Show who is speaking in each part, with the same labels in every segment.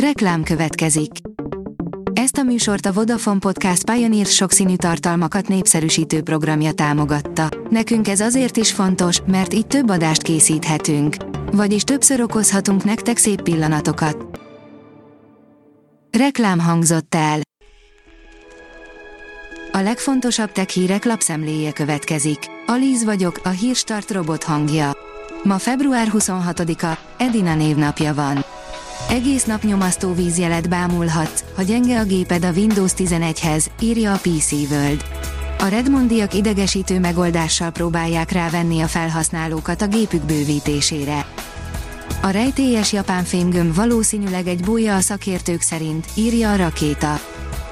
Speaker 1: Reklám következik. Ezt a műsort a Vodafone Podcast Pioneer sokszínű tartalmakat népszerűsítő programja támogatta. Nekünk ez azért is fontos, mert így több adást készíthetünk. Vagyis többször okozhatunk nektek szép pillanatokat. Reklám hangzott el. A legfontosabb tech hírek lapszemléje következik. Alíz vagyok, a hírstart robot hangja. Ma február 26-a, Edina névnapja van. Egész nap nyomasztó vízjelet bámulhatsz, ha gyenge a géped a Windows 11-hez, írja a PC World. A Redmondiak idegesítő megoldással próbálják rávenni a felhasználókat a gépük bővítésére. A rejtélyes japán fémgömb valószínűleg egy búja a szakértők szerint, írja a rakéta.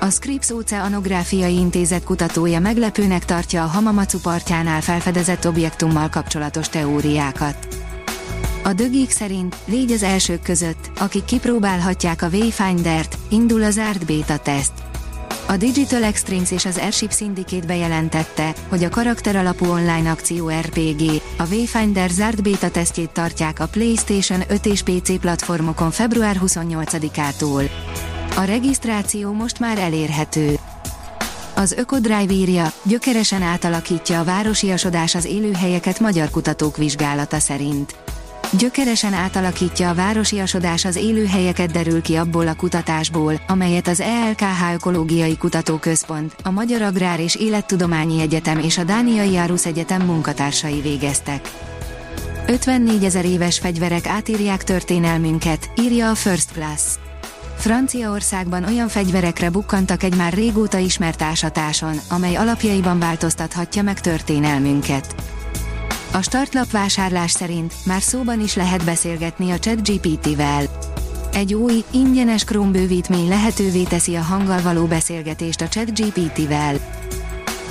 Speaker 1: A Scripps Oceanográfiai Intézet kutatója meglepőnek tartja a Hamamatsu partjánál felfedezett objektummal kapcsolatos teóriákat. A dögik szerint légy az elsők között, akik kipróbálhatják a Wayfinder-t, indul a zárt beta teszt. A Digital Extremes és az Airship Syndicate bejelentette, hogy a karakteralapú online akció RPG, a Wayfinder zárt beta tesztjét tartják a PlayStation 5 és PC platformokon február 28-ától. A regisztráció most már elérhető. Az Ökodrive írja, gyökeresen átalakítja a városiasodás az élőhelyeket magyar kutatók vizsgálata szerint. Gyökeresen átalakítja a városiasodás az élőhelyeket derül ki abból a kutatásból, amelyet az ELKH Ökológiai Kutatóközpont, a Magyar Agrár és Élettudományi Egyetem és a Dániai Járusz Egyetem munkatársai végeztek. 54 ezer éves fegyverek átírják történelmünket, írja a First Class. Franciaországban olyan fegyverekre bukkantak egy már régóta ismert ásatáson, amely alapjaiban változtathatja meg történelmünket. A startlap vásárlás szerint már szóban is lehet beszélgetni a ChatGPT-vel. Egy új, ingyenes Chrome bővítmény lehetővé teszi a hanggal való beszélgetést a ChatGPT-vel.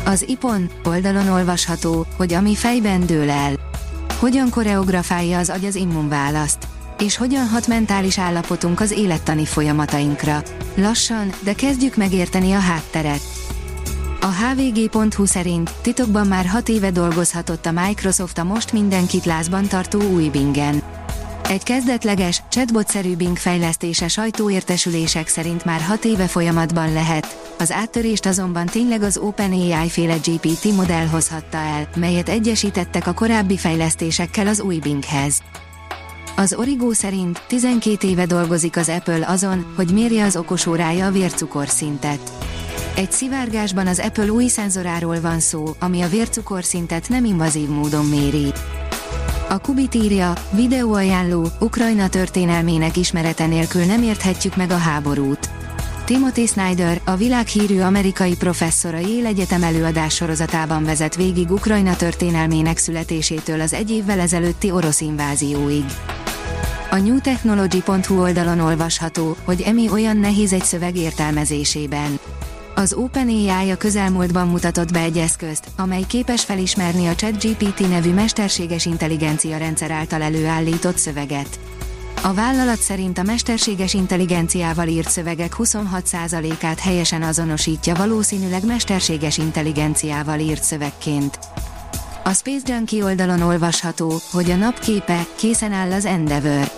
Speaker 1: Az IPON oldalon olvasható, hogy ami fejben dől el. Hogyan koreografálja az agy az immunválaszt és hogyan hat mentális állapotunk az élettani folyamatainkra. Lassan, de kezdjük megérteni a hátteret. A hvg.hu szerint titokban már hat éve dolgozhatott a Microsoft a most mindenkit lázban tartó új Bingen. Egy kezdetleges, chatbot-szerű Bing fejlesztése sajtóértesülések szerint már hat éve folyamatban lehet, az áttörést azonban tényleg az OpenAI féle GPT modell hozhatta el, melyet egyesítettek a korábbi fejlesztésekkel az új Binghez. Az Origo szerint 12 éve dolgozik az Apple azon, hogy mérje az okosórája a vércukorszintet. Egy szivárgásban az Apple új szenzoráról van szó, ami a vércukorszintet nem invazív módon méri. A Kubit írja, videóajánló, Ukrajna történelmének ismerete nélkül nem érthetjük meg a háborút. Timothy Snyder, a világhírű amerikai professzor a Yale Egyetem előadás sorozatában vezet végig Ukrajna történelmének születésétől az egy évvel ezelőtti orosz invázióig. A newtechnology.hu oldalon olvasható, hogy emi olyan nehéz egy szöveg értelmezésében. Az OpenAI a közelmúltban mutatott be egy eszközt, amely képes felismerni a ChatGPT nevű mesterséges intelligencia rendszer által előállított szöveget. A vállalat szerint a mesterséges intelligenciával írt szövegek 26%-át helyesen azonosítja valószínűleg mesterséges intelligenciával írt szövegként. A Space Junkie oldalon olvasható, hogy a napképe készen áll az Endeavour.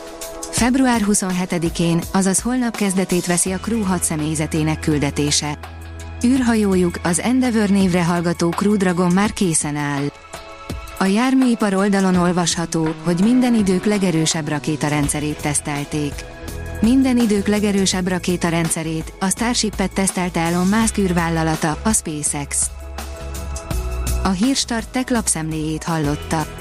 Speaker 1: Február 27-én, azaz holnap kezdetét veszi a Crew 6 személyzetének küldetése. Űrhajójuk, az Endeavour névre hallgató Crew Dragon már készen áll. A járműipar oldalon olvasható, hogy minden idők legerősebb rakétarendszerét tesztelték. Minden idők legerősebb rakétarendszerét, a Starship-et tesztelte Elon Musk űrvállalata, a SpaceX. A Hírstart tech lapszemléjét hallotta.